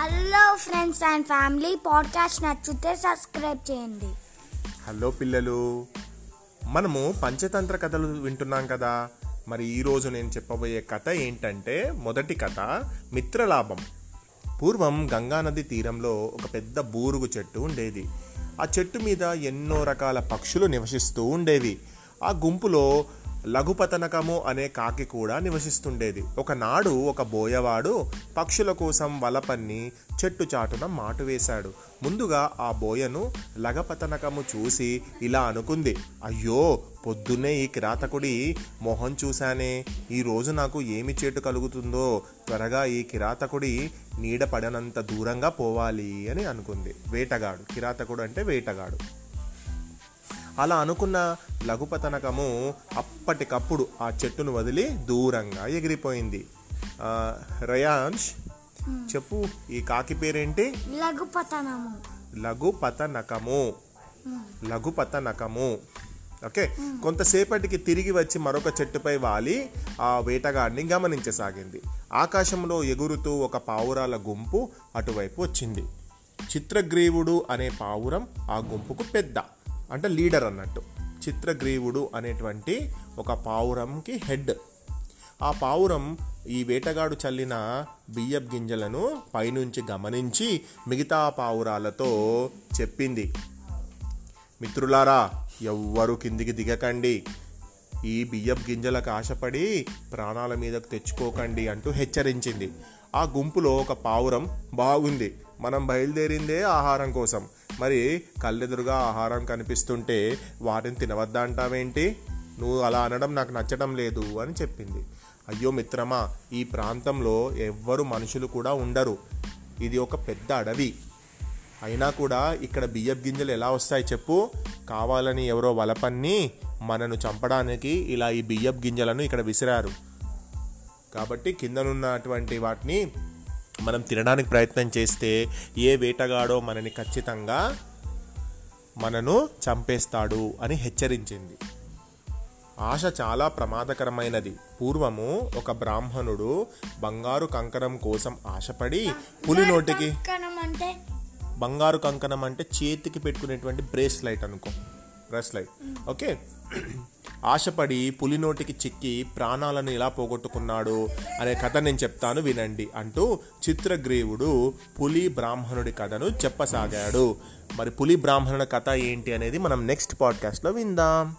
Hello friends and family podcast నచ్చితే subscribe చేయండి. Hello పిల్లలు. మనము పంచతంత్ర కథలు వింటున్నాం కదా. మరి ఈరోజు నేను చెప్పబోయే కథ ఏంటంటే మొదటి కథ మిత్రలాభం. పూర్వం గంగానది తీరంలో ఒక పెద్ద బూరుగు చెట్టు ఉండేది. ఆ చెట్టు మీద ఎన్నో రకాల పక్షులు నివసిస్తూ ఉండేవి. ఆ గుంపులో లఘుపతనకము అనే కాకి కూడా నివసిస్తుండేది. ఒకనాడు ఒక బోయవాడు పక్షుల కోసం వలపన్ని చెట్టు చాటున మాటు వేశాడు. ముందుగా ఆ బోయను లఘపతనకము చూసి ఇలా అనుకుంది అయ్యో పొద్దున్నే ఈ కిరాతకుడి మొహం చూశానే. ఈ రోజు నాకు ఏమి చేటు కలుగుతుందో త్వరగా ఈ కిరాతకుడి నీడ పడనంత దూరంగా పోవాలి అని అనుకుంది. వేటగాడు కిరాతకుడు అంటే వేటగాడు. అలా అనుకున్న లఘుపతనకము అప్పటికప్పుడు ఆ చెట్టును వదిలి దూరంగా ఎగిరిపోయింది. ఆ, రయాన్ష్ చెప్పు ఈ కాకి పేరేంటి? లఘుపతనము. లఘుపతనకము. లఘుపతనకము. ఓకే? కొంతసేపటికి తిరిగి వచ్చి మరొక చెట్టుపై వాలి ఆ వేటగాడిని గమనించసాగింది. ఆకాశంలో ఎగురుతూ ఒక పావురాల గుంపు అటువైపు వచ్చింది. చిత్రగ్రీవుడు అనే పావురం ఆ గుంపుకు పెద్ద. అంటే లీడర్ అన్నట్టు. చిత్రగ్రీవుడు అనేటువంటి ఒక పావురంకి హెడ్. ఆ పావురం ఈ వేటగాడు చల్లిన బియ్యపు గింజలను పైనుంచి గమనించి మిగతా పావురాలతో చెప్పింది. మిత్రులారా ఎవ్వరు కిందికి దిగకండి. ఈ బియ్యపు గింజలకు ఆశపడి ప్రాణాల మీదకు తెచ్చుకోకండి అంటూ హెచ్చరించింది. ఆ గుంపులో ఒక పావురం బాగుంది మనం బయలుదేరిందే ఆహారం కోసం. మరి కళ్ళెదురుగా ఆహారం కనిపిస్తుంటే వాటిని తినవద్దా అంటావేంటి? నువ్వు అలా అనడం నాకు నచ్చడం లేదు అని చెప్పింది. అయ్యో మిత్రమా ఈ ప్రాంతంలో ఎవ్వరు మనుషులు కూడా ఉండరు. ఇది ఒక పెద్ద అడవి. అయినా కూడా ఇక్కడ బియ్యపు గింజలు ఎలా వస్తాయి చెప్పు? కావాలని ఎవరో వలపన్ని మనను చంపడానికి ఇలా ఈ బియ్యపు గింజలను ఇక్కడ విసిరారు. కాబట్టి కిందనున్నటువంటి వాటిని మనం తినడానికి ప్రయత్నం చేస్తే ఏ వేటగాడో మనని ఖచ్చితంగా మనను చంపేస్తాడు అని హెచ్చరించింది. ఆశ చాలా ప్రమాదకరమైనది. పూర్వము ఒక బ్రాహ్మణుడు బంగారు కంకణం కోసం ఆశపడి పులి నోటికి బంగారు కంకణం అంటే చేతికి పెట్టుకునేటువంటి బ్రేస్లైట్ అనుకో. బ్రేస్లైట్. ఓకే? ఆశపడి పులి నోటికి చిక్కి ప్రాణాలను ఎలా పోగొట్టుకున్నాడు అనే కథ నేను చెప్తాను వినండి అంటూ చిత్రగ్రీవుడు పులి బ్రాహ్మణుడి కథను చెప్పసాగాడు. మరి పులి బ్రాహ్మణుడి కథ ఏంటి అనేది మనం నెక్స్ట్ పాడ్కాస్ట్లో విందాం.